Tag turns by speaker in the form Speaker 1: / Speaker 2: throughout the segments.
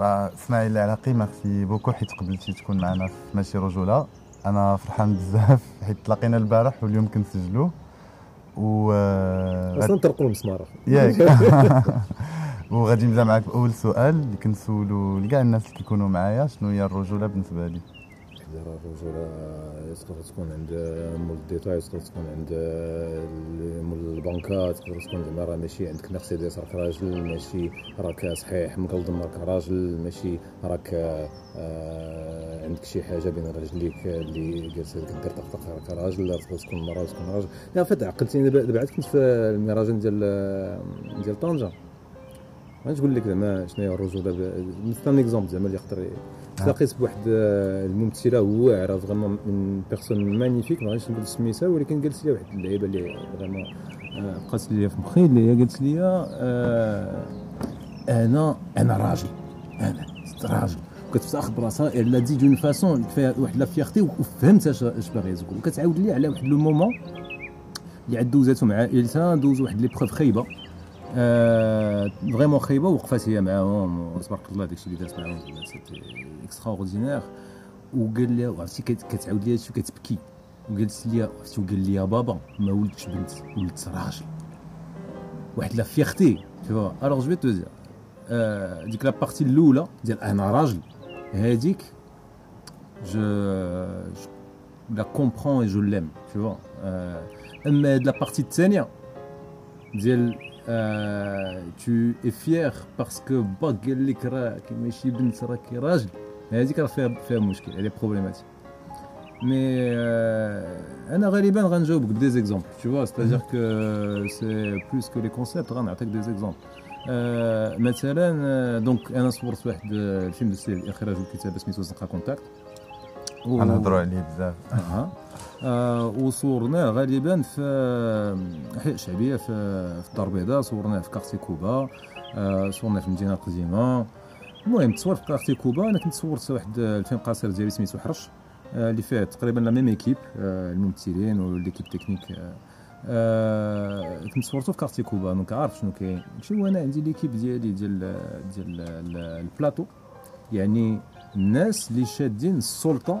Speaker 1: اسماعيل العراقي ميرسي بوكو. حيت قبلتي تكون معنا في ماشي رجولة. أنا فرحان بزاف حيت تلاقينا البارح واليوم كنسجلوه و
Speaker 2: أصلا نطرقوا المسمار
Speaker 1: ياك. وغادي نبدأ معاك بأول سؤال اللي كنسولو لكاع الناس اللي كيكونوا معايا شنو هي الرجولة بالنسبة لي؟
Speaker 2: تقدر الرجوله تقدر تكون عند مول الديتاي تقدر تكون عند مول البنكة تقدر تكون زعما راه ماشي عندك مرسيدس راك راجل ماشي راك صحيح مقلدم راك راجل ماشي راك آه عندك شي حاجة بين رجليك اللي جالسه كدير طقطق راك راجل تقدر تكون مراه تكون راجل. لا فات عقلتيني دابا عاد كنت في المهرجان ديال ديال طنجة. غنقول لك زعما شنو هي الرجوله مثلا اكزومبل زعما اللي يقدر تلاقيت بواحد الممثله واعره فريمون من بيرسون مانيفيك ما غاديش نقول سميتها ولكن قالت لي واحد اللعيبه اللي فريمون بقات لي في مخي اللي هي قالت لي أنا أنا راجل أنا راجل كتفتخر براسها الا دي دون فاسون فيها واحد لا فيغتي وفهمت اش باغي تقول وكتعاود لي على واحد لو مومون اللي عاد دوزاتو مع اليسا دوز واحد لي بروف خايبه فريمون خايبه وقفات هي معاهم تبارك الله داكشي اللي دارت معاهم سيتي اكسترا اوردينير وقال لي عرفتي كتعاود لي هادشي كتبكي وقالت لي عرفتي وقال لي يا بابا ما ولدتش بنت ولدت راجل واحد لا فيغتي تو الوغ جو تو دير ديك لا بارتي الاولى ديال انا راجل هذيك جو لا كومبرون اي جو ليم تو اما هاد لا بارتي الثانيه ديال tu es fier parce que با قال لك راك ماشي بنت راكي راجل هذيك راه فيها فيها مشكل elle est problématique mais انا غالبا غنجاوبك بدي اكزومبل tu vois c'est-à-dire que c'est plus que les concepts غنعطيك دي اكزومبل مثلا دونك انا صورت واحد الفيلم ديال الاخراج والكتابه سميتو زنقه كونتاكت
Speaker 1: غنهضروا عليه بزاف.
Speaker 2: آه وصورناه غالبا في أحياء شعبيه في في الدار البيضاء صورناه في كارتي كوبا آه صورناه في المدينة القديمه المهم تصور في كارتي كوبا أنا كنت صورت واحد الفيلم قصير ديالي سميتو حرش آه اللي فيه تقريبا لا ميم ايكيب آه الممثلين وليكيب تكنيك آه كنت صورته في كارتي كوبا دونك عارف شنو كاين. ماشي وأنا عندي ليكيب ديالي ديال ديال البلاطو يعني الناس اللي شادين السلطة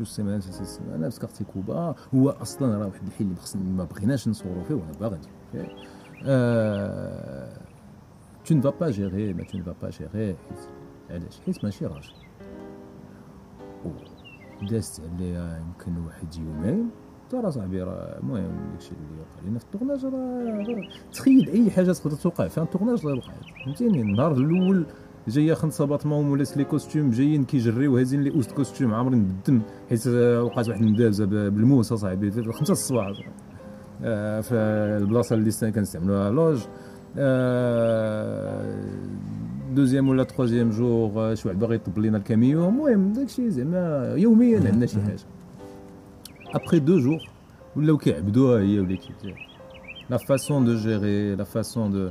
Speaker 2: شو السيمانة ثلاث سيمانات في كارتي كوبا. هو أصلا راه واحد الحي اللي ما بغيناش نصوروا فيه وأنا باغي ندير فيه. tu ne vas gérer ما tu ne vas pas علاش؟ حيت ماشي راجل. دازت عليها يمكن واحد يومين. ترى صاحبي راه المهم داكشي اللي وقع لينا في التورناج راه تخيل أي حاجة تقدر توقع. في التورناج راه وقعت. فهمتيني؟ النهار الأول جاية خمسه باطمون ولا لي كوستيوم جايين كيجريو هازين لي أوست كوستيوم عامرين بالدم حيت وقعت واحد المدابزه بالموس صاحبي في الصباح في البلاصه اللي كنستعملوها. لوج دوزيام ولا تخوازيام جور شي واحد باغي يطب لينا الكاميو. المهم داكشي زعما يوميا عندنا شي حاجة. ابخي دو جور ولاو كيعبدوها هي ديالها لا فاسون دو جيري لا فاسون دو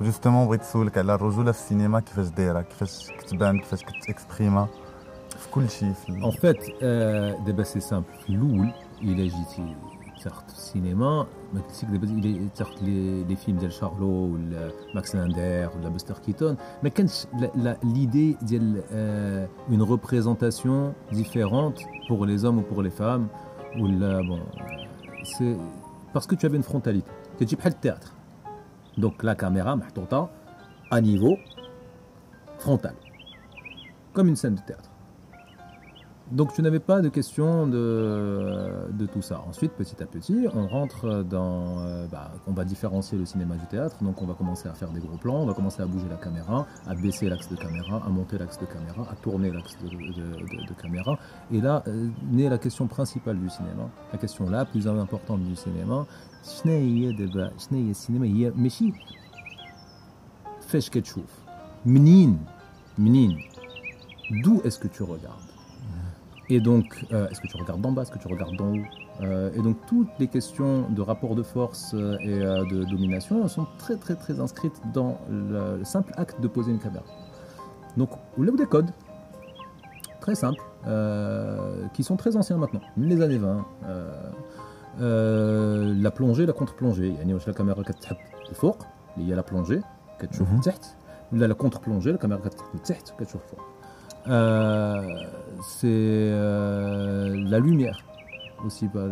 Speaker 1: جوستومون بغيت نسولك على الرجوله في السينما كيفاش دايره كيفاش كتبان كيفاش كتكسبريما
Speaker 2: En fait, euh, c'est simple. Loul, il est certes cinéma, mais il est certes les, les films de Charlot, ou Max Linder, ou la Buster Keaton, mais quand l'idée d'une euh, une représentation différente pour les hommes ou pour les femmes, ou bon, c'est parce que tu avais une frontalité. Tu as le théâtre. Donc la caméra, à niveau frontal, comme une scène de théâtre. Donc tu n'avais pas de question de, de, tout ça. Ensuite, petit à petit, on rentre dans... Euh, bah, on va différencier le cinéma du théâtre. Donc on va commencer à faire des gros plans, on va commencer à bouger la caméra, à baisser l'axe de caméra, à monter l'axe de caméra, à tourner l'axe de, de, caméra. Et là, euh, naît la question principale du cinéma. La question la plus importante du cinéma. cinéma d'où est-ce que tu regardes? Et donc, euh, est-ce que tu regardes d'en bas, est-ce que tu regardes d'en haut euh, Et donc, toutes les questions de rapport de force euh, et de domination sont très, très, très inscrites dans le, simple acte de poser une caméra. Donc, vous avez des codes très simples, qui sont très anciens maintenant, les années 20. la plongée, la contre-plongée. Il y a la caméra qui est fort, il y a la plongée, qui est la contre-plongée, la caméra qui est fort. Euh, c'est euh, la lumière aussi. Bah,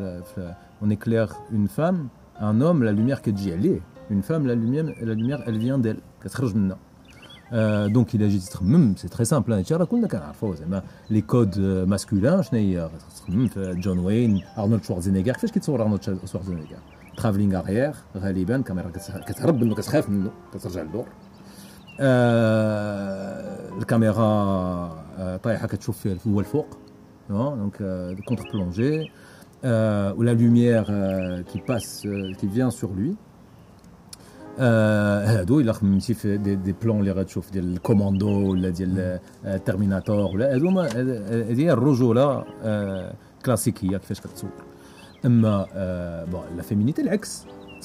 Speaker 2: on éclaire une femme, un homme, la lumière qui dit elle est. Une femme, la lumière, la lumière elle vient d'elle. Euh, donc il agit c'est très simple hein. les codes euh, masculins John Wayne Arnold Schwarzenegger كيفاش كيتصور Arnold Schwarzenegger travelling arrière غالبا كاميرا كتهرب منه كتخاف منه كترجع للور الكاميرا طايحه كتشوف فيه هو الفوق دونك كونتر بلونجي ou la lumière qui passe qui vient sur lui هادو الا خممتي في دي, دي بلون اللي غتشوف ديال الكوماندو ولا ديال تيرميناتور ولا هادو هذه هي الرجوله كلاسيكيه كيفاش كتصور اما بون لا فيمينيتي العكس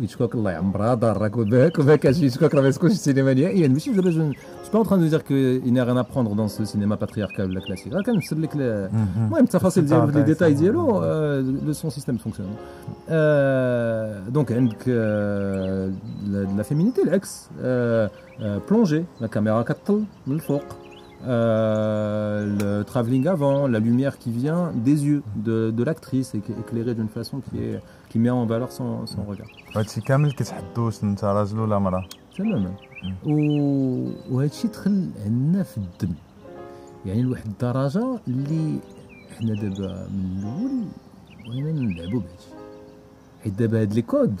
Speaker 2: Hitchcock, yamra, Hitchcock je ne suis pas en train de dire qu'il n'y a rien à prendre dans ce cinéma patriarcal la classique. C'est le. Moi, c'est facile les détails dialogue, le son système fonctionne. Donc, la féminité, l'ex, plongée, la caméra 4 le fort. le travelling avant, la lumière qui vient des yeux de, de l'actrice et éclairée d'une façon qui est qui met en valeur son, son regard.
Speaker 1: هادشي كامل كتحدو واش انت راجل ولا مرأة.
Speaker 2: تماما و... وهادشي دخل عندنا في الدم. يعني لواحد الدرجة اللي حنا دابا من الأول بغينا نلعبوا بهادشي. حيت دابا هاد لي كود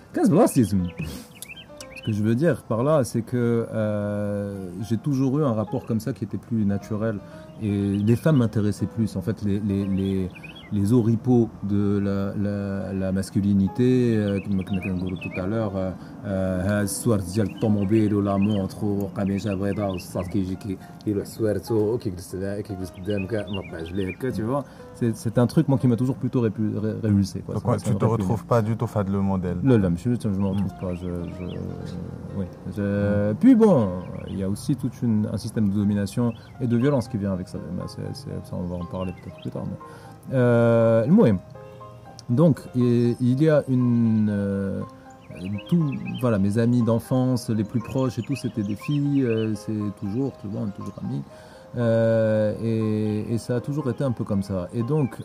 Speaker 2: Ce que je veux dire par là, c'est que euh, j'ai toujours eu un rapport comme ça qui était plus naturel. Et les femmes m'intéressaient plus. En fait, les, les, les oripeaux de la, la, la masculinité, euh, comme on a dit tout à l'heure, هذا الصور ديال الطوموبيل ولا مونتر وقميجه بيضاء والصاط كيجي كيلوح سوارتو وكيجلس كيجلس قدامك مربع رجليه هكا tu vois c'est un truc moi qui m'a toujours plutôt révulsé quoi.
Speaker 1: Donc, tu te retrouves pas du tout fait le modèle
Speaker 2: Non, non, je, je me retrouve pas. Je, je, oui. Je, puis bon, il y a aussi tout une, un système de domination et de violence qui vient avec ça. C'est, ça on va en parler peut-être plus tard. Mais... euh, le Donc, il y a une. Euh, voilà, mes amis d'enfance, les plus proches et tout, c'était des filles, euh, c'est toujours, toujours, on est toujours amis. et, ça a toujours été un peu comme ça. Et donc,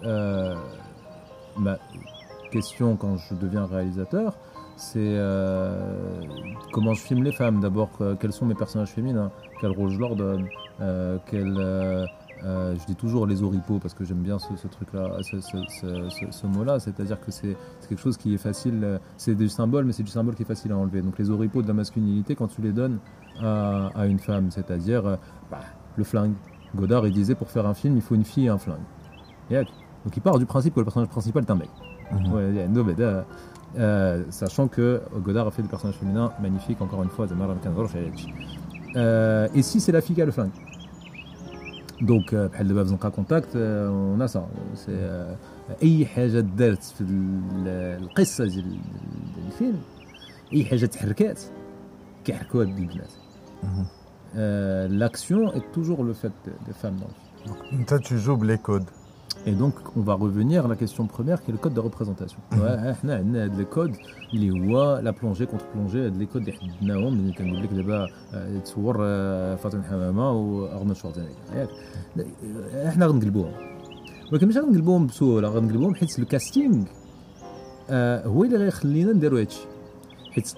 Speaker 2: ma question quand je deviens réalisateur, c'est comment je filme les femmes? D'abord, quels sont mes personnages féminins, quel rôle je leur donne, quel euh, je dis toujours les oripeaux parce que j'aime bien ce, truc-là, ce, mot-là. C'est-à-dire que c'est quelque chose qui est facile. Euh, c'est du symbole, mais c'est du symbole qui est facile à enlever. Donc les oripeaux de la masculinité, quand tu les donnes à, une femme, c'est-à-dire euh, bah, le flingue. Godard, il disait pour faire un film, il faut une fille et un flingue. donc il part du principe que le personnage principal est un mec. Mhm. sachant que Godard a fait des personnages féminins magnifiques, encore une fois, et si c'est la fille qui a le flingue? دونك euh, بحال دابا في زنقه كونتاكت آه، اون سا آه، أي حاجة دارت في القصة ديال الفيلم أي حاجة تحركات كيحركوها البنات. لاكسيون اي توجور لو فات دو
Speaker 1: فام دونك انت تجوب لي كود.
Speaker 2: Et donc, on va revenir à la question première qui est le code de représentation. On a les codes, اللي هو لا بلونجي كونتر بلونجي هاد لي كود اللي حددناهم اللي كنقول لك دابا تصور فاطمه حمامه وارنولد شوارزنيغر ياك احنا غنقلبوهم ولكن ماشي غنقلبوهم بسهوله غنقلبوهم حيت الكاستينغ هو اللي غيخلينا نديرو هادشي حيت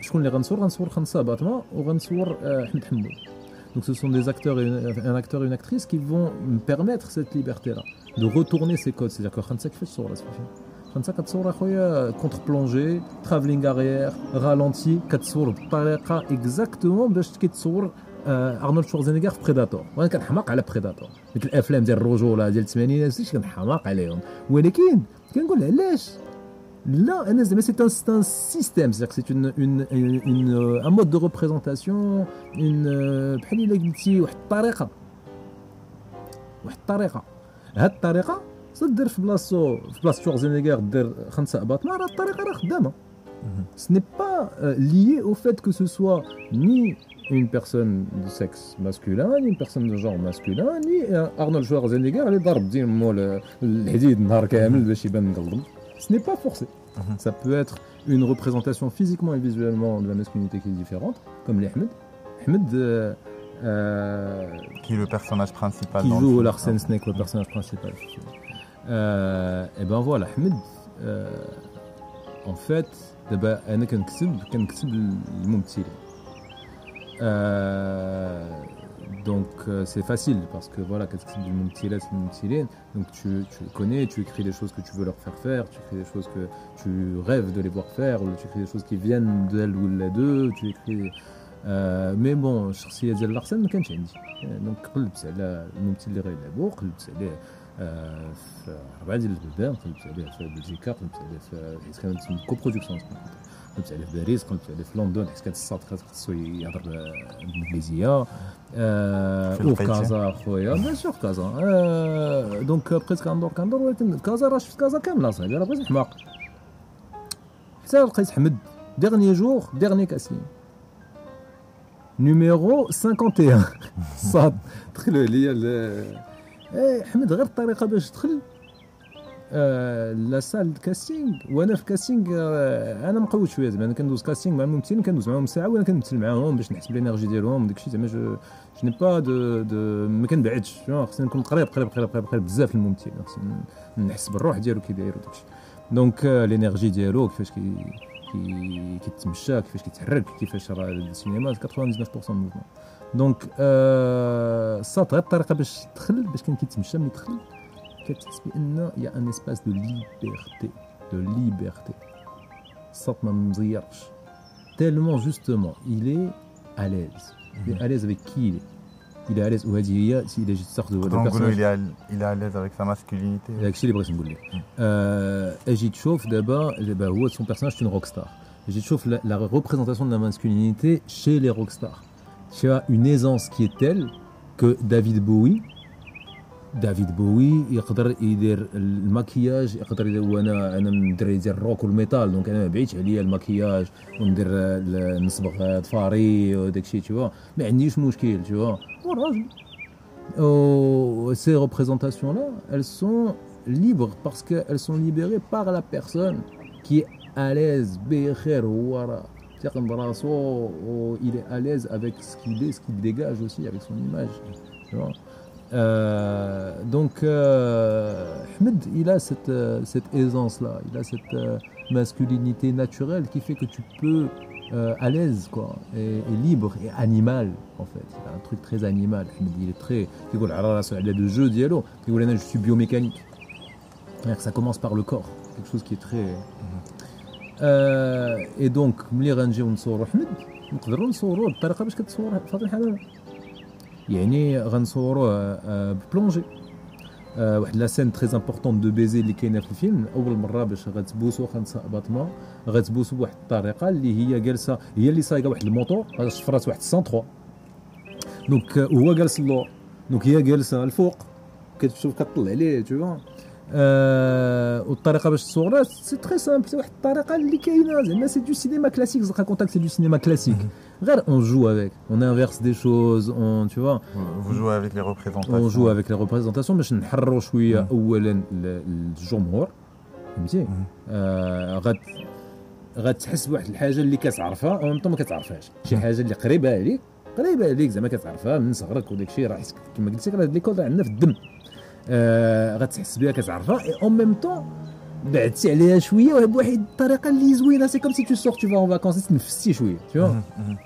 Speaker 2: شكون اللي غنصور غنصور خمسه باطمه وغنصور احمد حمود Donc ce sont des acteurs et un acteur et une actrice qui vont me permettre cette liberté-là, de retourner ces codes. C'est-à-dire que Khansa fait sur la Khansa كتصور اخويا contre plongée, travelling arrière, ralenti, كتصور بطريقه exactement باش كيتصور ارنولد شوارزنيغر في بريداتور وانا كنحماق على بريداتور ديك الافلام ديال الرجوله ديال الثمانينات كنحماق عليهم ولكن كنقول علاش Là, c'est un, un, système, c'est-à-dire que c'est une, une, une, une, euh, un mode de représentation, une بحال الا قلتي واحد الطريقه واحد الطريقه هاد الطريقه تدير في بلاصتو في بلاصه شوارزنيغر دير خمسه اباطمه راه الطريقه راه خدامه Ce n'est pas euh, lié au fait que ce soit ni une personne de sexe masculin, ni une personne de genre masculin, ni Arnold Schwarzenegger اللي ضرب ديما مول الحديد نهار كامل باش يبان مقلب. Ce n'est pas forcé. Mhm. Ça peut être une représentation physiquement et visuellement de la masculinité qui est différente, comme les Ahmed. Ahmed. Euh,
Speaker 1: euh, qui est le personnage principal.
Speaker 2: Qui joue Larsen Snake, le personnage principal. Euh, et ben voilà, Ahmed, euh, en fait, d'abord, انا كنكتب كنكتب الممثل donc euh, c'est facile parce que voilà, qu'est-ce que c'est du Mumtilet, c'est Donc tu, tu connais, tu écris des choses que tu veux leur faire faire, tu écris des choses que tu rêves de les voir faire, ou tu écris des choses qui viennent d'elle ou de d'eux, tu écris. Euh, mais bon, الشخصيه ديال لارسن ما كانش عندي دونك قلبت على الممثل اللي غيلعبو قلبت عليه في اربعه ديال البلدان قلبت عليه في بلجيكا قلبت عليه في حيت كانت كوبرودكسيون قلبت عليه في باريس قلبت عليه في لندن حيت كانت الصاد خاصو يهضر بالانجليزيه وفي كازا خويا ماشي في كازا دونك بقيت كندور كندور ولكن كازا راه شفت كازا كامله صاحبي راه بقيت حماق حتى لقيت حمد ديرني جور ديرني كاسين نيميرو 51 صاد دخلوا عليا حمد غير الطريقة باش تدخل لا سال كاستينغ وأنا في كاستينغ أنا مقود شوية زعما أنا كندوز كاستينغ مع الممثلين كندوز معاهم ساعه وأنا كنمثل معاهم باش نحس بالانرجي ديالهم داكشي زعما جو جو ني با دو دو ما كنبعدش خصني نكون قريب قريب قريب قريب, قريب بزاف الممثل خصني نحس بالروح ديالو كي داير وداكشي دونك لينيرجي ديالو كيفاش كي كيتمشى كيفاش كيتحرك كيفاش راه السينما 99% موفمون دونك آه السطر غير الطريقه باش تدخل باش كان كيتمشى ملي يدخل كتحس بان يا ان اسباس دو ليبرتي دو ليبرتي السط ما مزيرش تيلمون جوستومون il est à l'aise il est à l'aise avec qui il est il est à l'aise وهذه هي الا جيت تاخذ
Speaker 1: نقدروا نقولوا il est à- il est à l'aise avec sa masculinité
Speaker 2: داك الشيء اللي بغيت نقول لك آه، اجي تشوف دابا دابا هو سون بيرسوناج سي روك ستار اجي تشوف لا, la représentation de la masculinité chez les rockstars tu as une aisance qui est telle que David Bowie دافيد بوي يقدر يدير المكياج يقدر يدير وانا انا من الدراري ديال الروك والميتال دونك انا ما بعيدش عليا المكياج وندير ال- نصبغ ضفاري وداك الشيء tu vois ما عنديش مشكل tu vois هو راجل oh, ces représentations-là, elles sont libres parce qu'elles sont libérées par la personne qui est à l'aise. Oh, il est à l'aise avec ce qu'il est, ce qu'il dégage aussi, avec son image. Euh, donc, euh, Ahmed, il a euh, cette aisance-là, il a cette masculinité naturelle qui fait que tu peux euh, à l'aise quoi et, et libre et animal en fait il a un truc très animal Ahmed, il est très يقول على راسو على le jeu ديالو يقول انا je suis biomécanique C'est-à-dire que ça commence par le corps quelque chose qui est très euh, et donc ملي غنجيو نصوروا احمد نقدروا نصوروا بالطريقه باش كتصور فاطمه حلال يعني غنصوروه آه، ببلونجي آه، واحد لا سين تري امبورطون دو بيزي اللي كاينة في الفيلم. أول مرة باش غتبوسوا خمسه باطمه غتبوسوا بواحد الطريقة اللي هي جالسة هي اللي صايقه واحد الموتور هذا شفرات واحد 103 دونك آه، وهو جالس اللور. دونك هي جالسة الفوق. كتشوف كطلع عليه تو فوا آه والطريقة باش تصورها سي تري سامبل واحد الطريقة اللي كاينة. زعما سي دو سينما كلاسيك زعما كونتاكت سي دو سينما كلاسيك غير اون جو افيك اون انفيرس دي شوز اون تو فوا
Speaker 1: Vous jouez avec les représentations.
Speaker 2: اون جو افيك لي ريبريزونطاسيون باش نحرروا شويه
Speaker 1: مم.
Speaker 2: اولا ال- الجمهور فهمتي
Speaker 1: مم.
Speaker 2: آه غت غتحس بواحد الحاجه اللي كتعرفها او ميم طون ما كتعرفهاش شي حاجه اللي قريبه عليك قريبه عليك زعما كتعرفها من صغرك وداك الشيء راه حس- كما قلت لك راه ليكول راه عندنا في الدم آه غتحس بها كتعرفها اي اون ميم طون بعدتي عليها شويه بواحد الطريقه اللي زوينه سي كوم سي تو سور تو فا اون فاكونس تنفسي شويه تو
Speaker 1: Mhm, mhm.
Speaker 2: كتحرر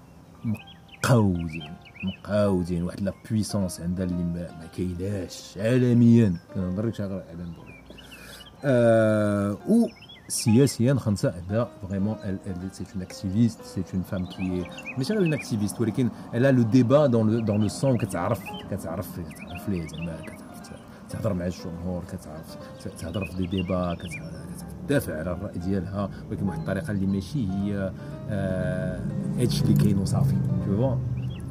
Speaker 2: مقاودين مقاودين واحد لا بويسونس عندها اللي ما, كايناش عالميا. كنهضر غير على ندوري Euh, ou سياسيا خمسة عندها فريمون سي اون اكتيفيست سي اون فام كي ماشي غير اون اكتيفيست ولكن a le débat dans le dans le sang كتعرف كتعرف كتعرف ليه زعما كتعرف تهضر مع الجمهور كتعرف تهضر في دي ديبا كتعرف تدافع على الراي ديالها ولكن بواحد الطريقه اللي ماشي هي آه، هادشي اللي كاين وصافي تو فوا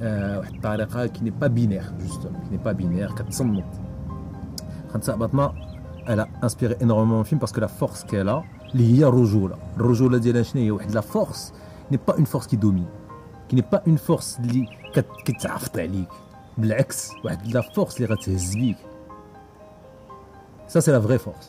Speaker 2: آه، واحد الطريقه كي ني با بينير جوستومون كي ني با بينير كتصنت خمسة باطمة elle a inspiré énormément le film parce que la force qu'elle a اللي هي الرجوله الرجوله ديالها شنو هي واحد لا فورس ني با اون فورس كي دومين كي ني با اون فورس اللي كت- كتعفط عليك بالعكس واحد لا فورس اللي غتهز بيك ça c'est la vraie force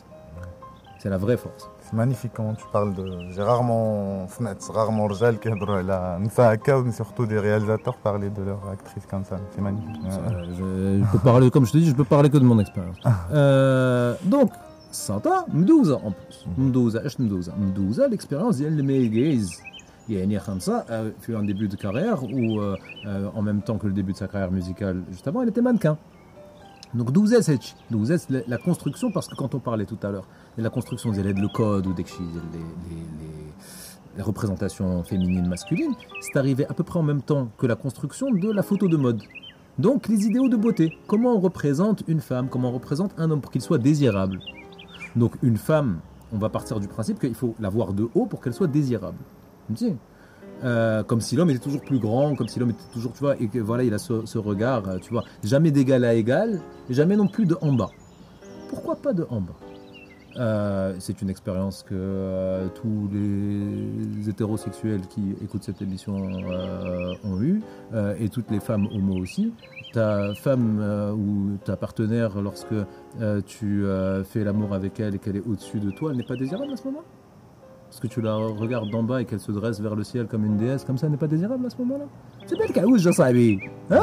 Speaker 2: c'est la vraie force
Speaker 1: C'est magnifique comment tu parles de. J'ai rarement سمعت rarement رجال كيهضروا على نساء هكا surtout des réalisateurs parler de leur actrice comme ça. C'est magnifique.
Speaker 2: Euh, je, je peux parler, comme je te dis, je peux parler que de mon expérience. Euh, donc, Sata, Mdouza en plus. Mdouza, اش Mdouza Mdouza, l'expérience ديال الميل جايز يعني خمسة euh, fait un début de carrière où euh, euh, en même temps que le début de sa carrière musicale juste avant elle était mannequin donc d'où c'est la construction, parce que quand on parlait tout à l'heure de la construction des le code ou des les, représentations féminines, masculines, c'est arrivé à peu près en même temps que la construction de la photo de mode. Donc les idéaux de beauté, comment on représente une femme, comment on représente un homme pour qu'il soit désirable? Donc une femme, on va partir du principe qu'il faut la voir de haut pour qu'elle soit désirable. Euh, comme si l'homme était toujours plus grand, comme si l'homme était toujours, tu vois, et que voilà, il a ce, regard, euh, tu vois, jamais d'égal à égal, et jamais non plus de en bas. Pourquoi pas de en bas? Euh, c'est une expérience que tous les hétérosexuels qui écoutent cette émission ont eu, et toutes les femmes homo aussi. Ta femme ou ta partenaire, lorsque tu fais l'amour avec elle et qu'elle est au-dessus de toi, elle n'est pas désirable à ce moment? Est-ce que tu la regardes d'en bas et qu'elle se dresse vers le ciel comme une déesse Comme ça, n'est pas désirable à ce moment-là. C'est pas le cas, oui, Hein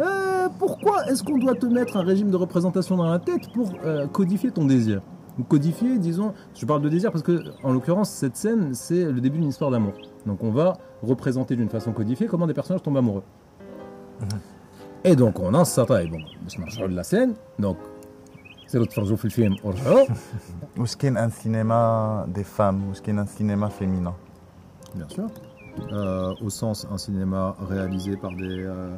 Speaker 2: euh, Pourquoi est-ce qu'on doit te mettre un régime de représentation dans la tête pour euh, codifier ton désir? Ou codifier, disons, je parle de désir parce que, en l'occurrence, cette scène, c'est le début d'une histoire d'amour. Donc on va représenter d'une façon codifiée comment des personnages tombent amoureux. Mhm. Et donc on a ça, et bon, je marche de la scène, donc سيروا تفرجوا في الفيلم ورجعوا
Speaker 1: واش كاين ان سينما دي فام واش كاين ان سينما féminin
Speaker 2: Bien sûr. Euh, au sens un cinéma réalisé par des euh,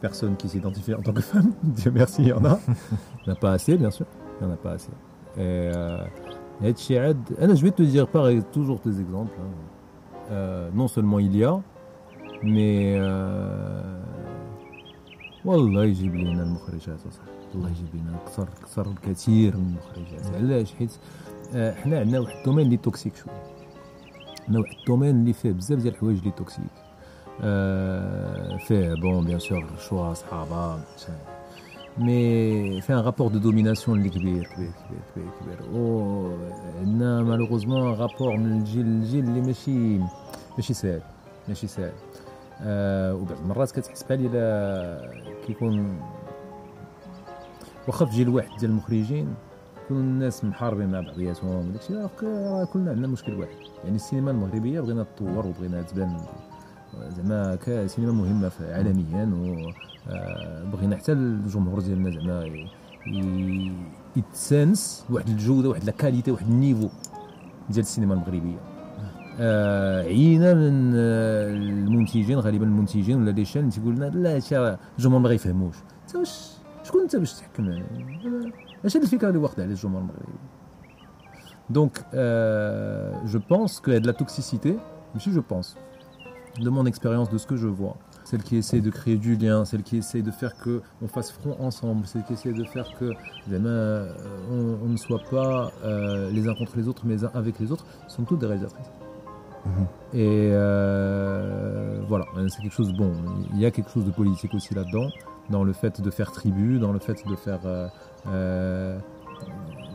Speaker 2: personnes qui s'identifient en tant que femmes. Dieu merci, il y en a. Il n'y en a pas assez, bien sûr. Il n'y en a pas assez. Et euh, هادشي عاد- أنا, je vais te dire pareil, toujours des exemples. hein. Euh, non seulement il y a, mais euh, والله يجيب لنا المخرجات وصاحبي الله يجيب لنا أكثر أكثر بكثير من المخرجات. علاش؟ حيت آه، حنا عندنا واحد الدومين اللي توكسيك شوية عندنا واحد الدومين اللي فيه بزاف ديال الحوايج اللي توكسيك. آه، فيه بون بيان سور شوا صحابة مي فيه ان رابور دو دوميناسيون اللي كبير كبير كبير كبير كبير. و عندنا مالوغوزمون رابور من الجيل للجيل اللي ماشي ماشي ساهل ماشي ساهل آه وبعض المرات كتحس بحال إلا كيكون واخا في جيل واحد ديال المخرجين يكونوا الناس محاربين مع بعضياتهم وداكشي راه كلنا عندنا مشكل واحد. يعني السينما المغربية بغينا تطور وبغينا تبان زعما كسينما مهمة عالميا وبغينا حتى الجمهور ديالنا زعما يتسانس واحد الجودة واحد لا كاليتي واحد النيفو ديال السينما المغربية. آه عينا من آه المنتجين غالبا المنتجين ولا لي شان تيقول لنا لا الجمهور ما غيفهموش. انت واش شكون انت باش تحكم يعني؟ اش هاد الفكره اللي واخده على الجمهور المغربي دونك جو بونس que de la toxicité si je pense de mon expérience de ce que je vois celle qui essaie de créer du lien, celle qui essaie de faire que on fasse front ensemble, celle qui essaie de faire que vraiment, euh, on, on ne soit pas euh, les uns contre les autres, mais les uns avec les autres, sont toutes des réalisatrices. Et euh, voilà, c'est quelque chose bon. Il y a quelque chose de politique aussi là-dedans, dans le fait de faire tribu, dans le fait de faire euh, euh,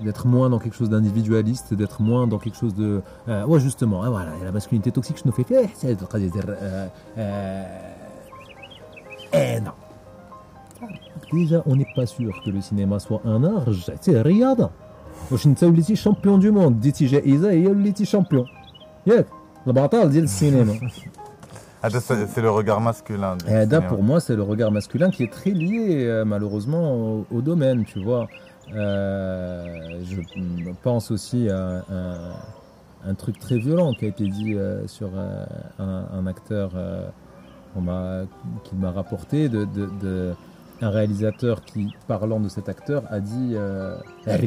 Speaker 2: d'être moins dans quelque chose d'individualiste, d'être moins dans quelque chose de euh, ouais justement, hein, voilà, la masculinité toxique, je ne fais fait, c'est euh, euh, eh non. Déjà, on n'est pas sûr que le cinéma soit un art, c'est رياضة. واش انت وليتي شامبيون دو موند ديتي جائزة هي وليتي شامبيون. ياك البطل ديال السينما.
Speaker 1: ah, c'est le regard masculin.
Speaker 2: Eh ben, pour moi, c'est le regard masculin qui est très lié, euh, malheureusement, au, domaine, tu vois. Euh, je pense aussi à, un truc très violent qui a été dit euh, sur un, acteur qu'il m'a rapporté, de, un réalisateur qui, parlant de cet acteur, a dit ben,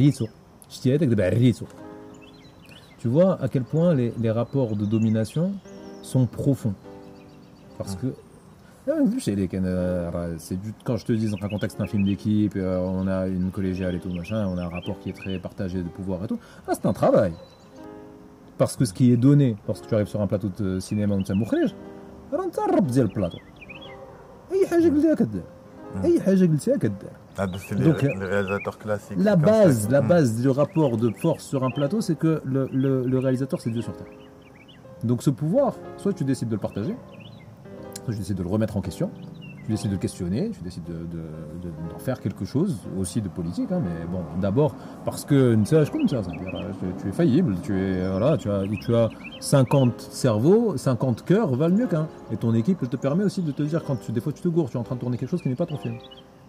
Speaker 2: Tu vois à quel point les rapports de domination sont profonds. Parce que ah, je sais, les Ken, euh, c'est du- quand je te dis dans un contexte d'un film d'équipe, euh, on a une collégiale et tout machin, on a un rapport qui est très partagé de pouvoir et tout. Ah, c'est un travail. Parce que ce qui est donné lorsque tu arrives sur un plateau de cinéma ou de مخرج راه انت الرب ديال البلاطو اي حاجه قلتها كدار اي حاجه قلتها كدار
Speaker 1: هذا سي
Speaker 2: Donc,
Speaker 1: لي رياليزاتور كلاسيك
Speaker 2: la base, la base du rapport de force sur un plateau, c'est que le, le- le réalisateur, c'est Dieu sur terre. Donc ce pouvoir, soit tu décides de le partager, je décide de le remettre en question. Je décide de le questionner, je décide d'en de, de, de, faire quelque chose aussi de politique. Hein, mais bon, d'abord, parce que euh, tu, es faillible, tu, es, voilà, tu, as, tu as 50 cerveaux, 50 cœurs valent mieux qu'un. Et ton équipe, elle te permet aussi de te dire quand tu, des fois tu te gourres, tu es en train de tourner quelque chose qui n'est pas ton film.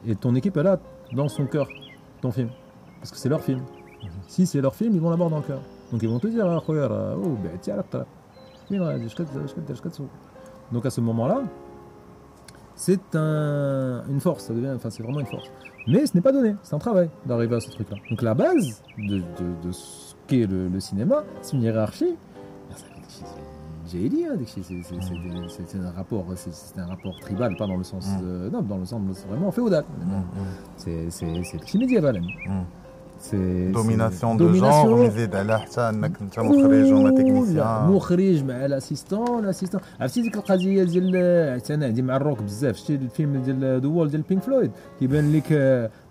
Speaker 2: Et ton équipe, elle a dans son cœur ton film. Parce que c'est leur film. Mhm. Si c'est leur film, ils vont l'avoir dans le cœur. Donc ils vont te dire, ah, oh, ben, tiens, donc à ce moment-là, c'est une force, ça devient, enfin c'est vraiment une force. Mais ce n'est pas donné, c'est un travail d'arriver à ce truc-là. Donc la base de, ce qu'est le, cinéma, c'est une hiérarchie. Dit, hein, c'est un rapport, c'est un rapport tribal, pas dans le sens
Speaker 1: mm.
Speaker 2: euh, dans le sens vraiment féodal. Mm, mm. C'est médiéval. سي
Speaker 1: دوميناسيون دو جونغ يزيد على حتى انك انت مخرج وما تكنيسيان
Speaker 2: مخرج مع لاسيستون لاسيستون عرفتي ديك القضية ديال حتى أنا عندي مع الروك بزاف شتي الفيلم ديال ذا وول ديال بينك فلويد كيبان لك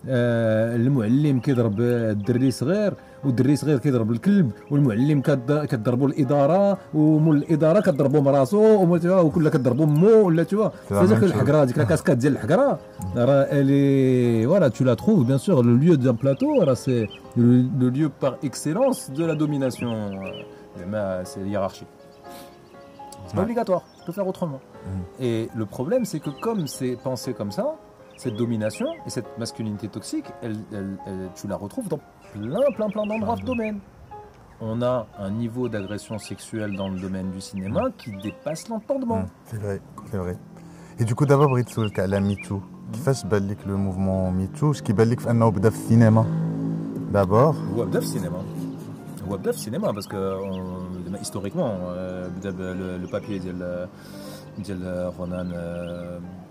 Speaker 2: آه، المعلم كيضرب الدري صغير والدري صغير كيضرب الكلب والمعلم كضربوا الاداره ومول الاداره كضربوا مراسو وكلها كضربوا مو ولا تشوا هذاك الحقره ديك الكاسكاد ديال الحقره راه الي فوالا تو لا تروف بيان سور لو ليو دان بلاطو راه سي لو ليو بار اكسيلونس دو لا دوميناسيون زعما سي hiérarchie C'est pas obligatoire, tu peux faire autrement. Mm. Et le problème, c'est que comme c'est pensé comme ça, cette domination et cette masculinité toxique, elle, elle, elle, tu la retrouves dans plein, plein, plein d'endroits de domaine. On a un niveau d'agression sexuelle dans le domaine du cinéma qui dépasse l'entendement. Mmh,
Speaker 1: c'est vrai, c'est vrai. Et du coup, d'abord, بغيت نسولك على ميتو كيفاش بان لك لو موفمون ميتو اش كيبان لك في انه بدا في السينما دابور
Speaker 2: هو بدا في السينما هو بدا في السينما باسكو هيستوريكمون بدا لو بابي ديال ديال رونان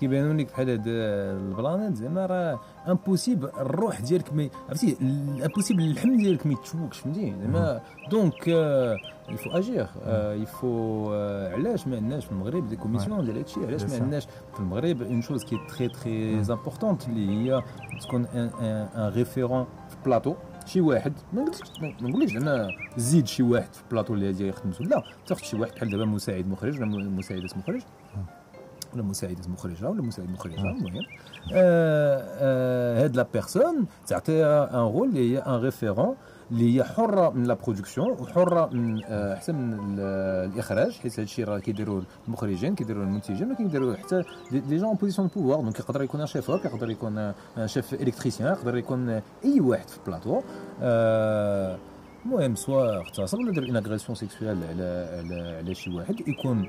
Speaker 2: كيبانوا لك بحال هاد البلانات زعما راه امبوسيبل الروح ديالك ما عرفتي امبوسيبل اللحم ديالك ما يتشوكش فهمتي؟ زعما دونك يفو اجير يفو علاش ما عندناش في المغرب دي كوميسيون ديال هادشي؟ علاش ما عندناش في المغرب اون شوز كي تري تري امبورطونت اللي هي تكون ان ريفيرون في بلاطو شي واحد ما نقولكش زعما زيد شي واحد في بلاطو اللي يخدم لا تاخذ شي واحد بحال دابا مساعد مخرج ولا مساعده مخرج. ولا مساعده مخرجه ولا مساعد مخرجه المهم هاد لا بيرسون تعطيها ان رول اللي هي ان ريفيرون اللي هي حره من لا برودكسيون وحره من حتى من الاخراج حيت هادشي راه كيديروا المخرجين كيديروا المنتجين ما كيديروا حتى دي جون بوزيسيون دو بوفوار دونك يقدر يكون شيف يقدر يكون شيف الكتريسيان يقدر يكون اي واحد في البلاطو المهم سوا اغتصب ولا دار اون اغريسيون سيكسويال على على على شي واحد يكون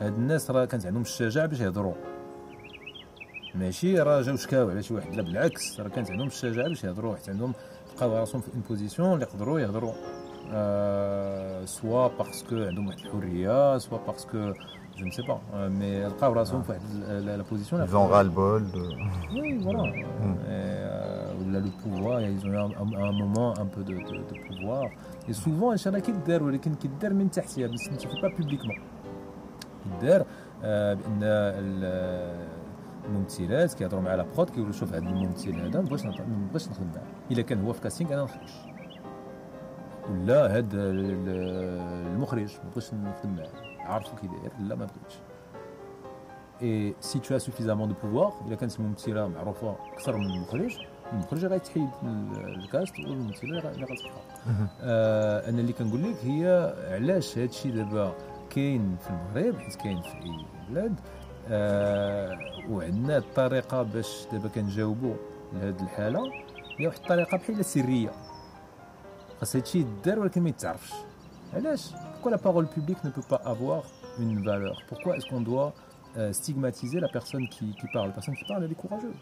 Speaker 2: هاد الناس راه كانت عندهم الشجاعه باش يهضروا ماشي راه جاو شكاو على شي واحد لا بالعكس راه كانت عندهم الشجاعه باش يهضروا حتى عندهم لقاو راسهم في اون بوزيسيون اللي يقدروا يهضروا سوا باسكو عندهم واحد الحريه سوا باسكو je ne sais pas. Euh, mais après, ah. la, la, position.
Speaker 1: Ils ont ras-le-bol. De...
Speaker 2: Oui, voilà. Mm. Et, euh, le pouvoir, ils ont eu un, un, moment un peu de, de, de pouvoir. Et souvent, il y en a qui le ولكن كيدار من تحتيا بس ما تشوفوا با بوبليكمون كيدار بأن الممثلات كيهضروا مع لا برود كيقولوا شوف هذا الممثل هذا ما بغيتش ما بغيتش نخدم معاه. إلا كان هو في كاستينغ أنا ما نخرجش. ولا هذا المخرج ما بغيتش نخدم معاه. عارفو كي داير؟ لا ما بغيتش. اي سي تو سوفيزامون دو بوفوار إلا كانت الممثله معروفة أكثر من المخرج المخرج غيتحيد الكاست والممثلة اللي غتبقى آه أنا اللي كنقول لك هي علاش هذا الشيء دابا كاين في المغرب حيت كاين في اي بلاد آه وعندنا الطريقه باش دابا كنجاوبوا لهذه الحاله هي واحد الطريقه بحال سريه خاص هادشي يدار ولكن ما يتعرفش علاش pourquoi la parole publique ne peut pas avoir une valeur Pourquoi est-ce qu'on doit euh, stigmatiser la personne qui, qui, parle La personne qui parle, elle est courageuse.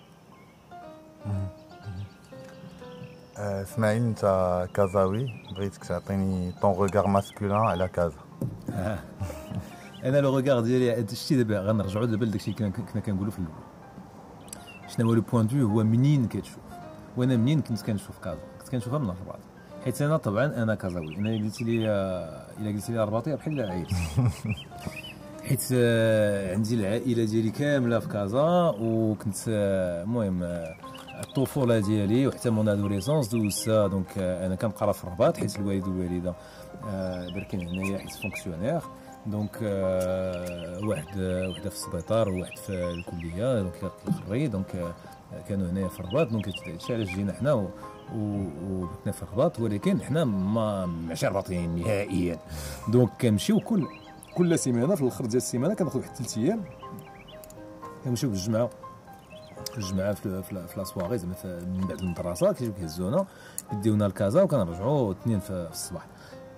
Speaker 1: اسماعيل انت كازاوي بغيتك تعطيني طون روغار ماسكولان على كازا
Speaker 2: أنا لو ريغار ديالي الشيء دابا غنرجعوا دابا لداك الشيء اللي كنا كنقولوا في الأول. شنو هو لو بوان دو هو منين كتشوف؟ وأنا منين كنت كنشوف كازا كنت كنشوفها من الرباط حيت أنا طبعا أنا كازاوي. أنا قلت لي إلا قلت لي الرباطي بحال العائلة. حيت آه، عندي العائلة ديالي كاملة في كازا وكنت آه، المهم آه، الطفولة ديالي وحتى مون ادوليسونس دوزتها. دونك أنا كنقرأ في الرباط حيت الوالد والوالدة. بركين هنايا حيت فونكسيونير. دونك واحد وحده في السبيطار وواحد في الكلية دونك الخري. دونك كانوا هنايا في الرباط. دونك هادشي علاش جينا حنا وبتنا في الرباط. ولكن حنا ما ماشي رباطيين نهائيا. دونك كنمشيو كل كل سيمانة في الآخر ديال السيمانة كناخذ واحد ثلاث أيام. كنمشيو بالجمعه الجمعة. في في لاسواغي زعما من بعد المدرسة كيجيو كيهزونا يديونا لكازا وكنرجعوا اثنين في الصباح.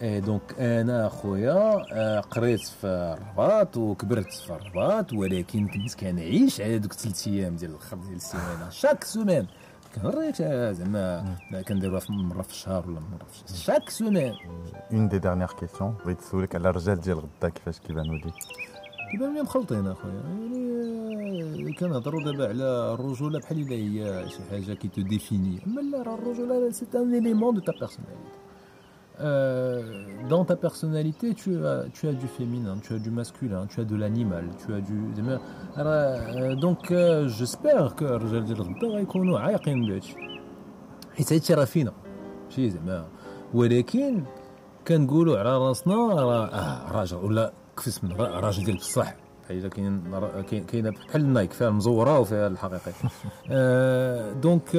Speaker 2: اي دونك أنا خويا آه، قريت في الرباط وكبرت في الرباط ولكن كنت كنعيش على دوك ثلاث أيام ديال الآخر ديال السيمانة. شاك سومان كنريت زعما كنديروها مرة في الشهر ولا مرة في الشهر. شاك سومان
Speaker 1: اون دي ديرنيير كيسيون بغيت نسولك على الرجال ديال غدا كيفاش كيبانوا لك
Speaker 2: كيبانوا لي مخلطين اخويا يعني كنهضروا دابا على الرجوله بحال الا هي شي حاجة كي تو ديفيني اما لا راه الرجوله سي ان اليمون دو تا بيرسوناليتي Euh, dans ta personnalité, tu as, tu as du féminin, tu as du masculin, tu as de l'animal, tu as du. Euh, donc, euh, j'espère que الرجال ديال غدا غيكونوا عايقين بهادشي حيت هادشي راه فينا ماشي زعما ولكن كنقولوا على راسنا راه اه راجل ولا كفس من راجل ديال بصح حاجه كاين كاينه بحال النايك فيها المزوره وفيها الحقيقي دونك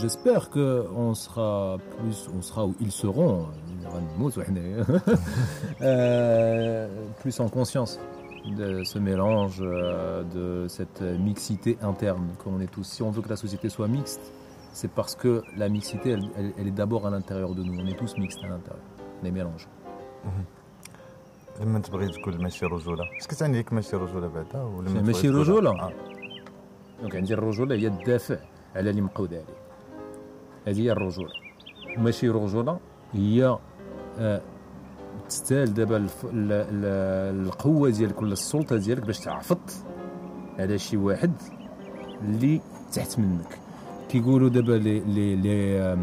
Speaker 2: جيسبر كو اون سرا بلوس اون سرا او ils seront غنموت وحنا plus en conscience de ce mélange, de cette mixité interne, comme on est tous. Si on veut que la société soit mixte, c'est parce que la mixité, elle, elle, elle est d'abord à l'intérieur de nous. On est tous mixtes à l'intérieur. On est mélanges. Mm -hmm.
Speaker 1: لما تبغي تقول ماشي رجولة. اش كتعني لك ماشي رجولة بعدا
Speaker 2: ولا ماشي رجولة. آه. دونك عندي الرجولة هي الدافع على اللي مقود عليه. هذه هي الرجولة. ماشي رجولة هي آه تستاهل دابا القوة ديالك ولا السلطة ديالك باش تعفط على شي واحد اللي تحت منك. كيقولوا دابا لي لي لي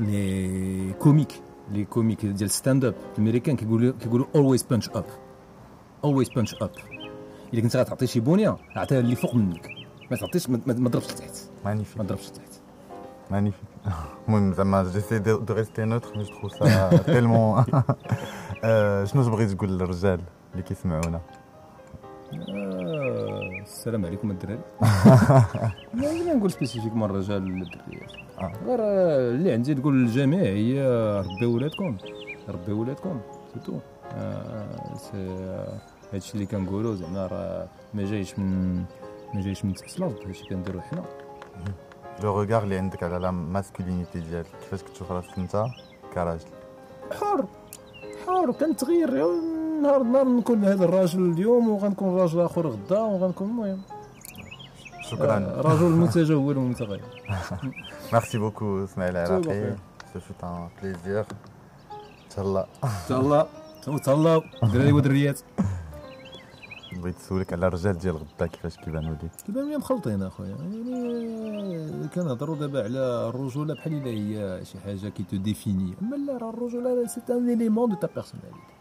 Speaker 2: لي كوميك. لي كوميك ديال ستاند اب الأمريكان كيقولوا كيقولوا اولويز بانش اب اولويز بانش اب إلا كنت غتعطي شي بونية عطيها اللي فوق منك. ما تعطيش ما تضربش لتحت.
Speaker 1: مانيفيك
Speaker 2: ما تضربش لتحت.
Speaker 1: مانيفيك المهم زعما جيسي دو ريستي نوتر مي جو سا تيلمون شنو تبغي تقول للرجال اللي كيسمعونا؟
Speaker 2: السلام عليكم الدراري. ما نقول سبيسيفيكمون الرجال ولا الدريات غير اللي عندي تقول للجميع هي ربيو ولادكم. ربيو ولادكم سي تو سي هادشي اللي كنقولوا زعما راه ما جايش من ما جايش من تحت الأرض هادشي كنديرو حنا.
Speaker 1: لو روغار اللي عندك على لا ماسكولينيتي ديالك كيفاش كتشوف راسك انت كراجل
Speaker 2: حر. حر. كنتغير. نهار نهار نكون هذا الراجل اليوم وغنكون راجل آخر غدا وغنكون المهم.
Speaker 1: شكرا.
Speaker 2: رجل متجول ومتغير.
Speaker 1: ميرسي بوكو اسماعيل العراقي سو فوت ان بليزير تهلا
Speaker 2: تهلا تهلا دراري ودريات
Speaker 1: بغيت نسولك على الرجال ديال غدا كيفاش كيبانوا لك
Speaker 2: كيبانوا لي مخلطين أخويا؟ يعني كنهضروا دابا على الرجولة بحال إلا هي شي حاجة كي تو ديفيني أما لا راه الرجولة سي ان اليمون دو تا بيرسوناليتي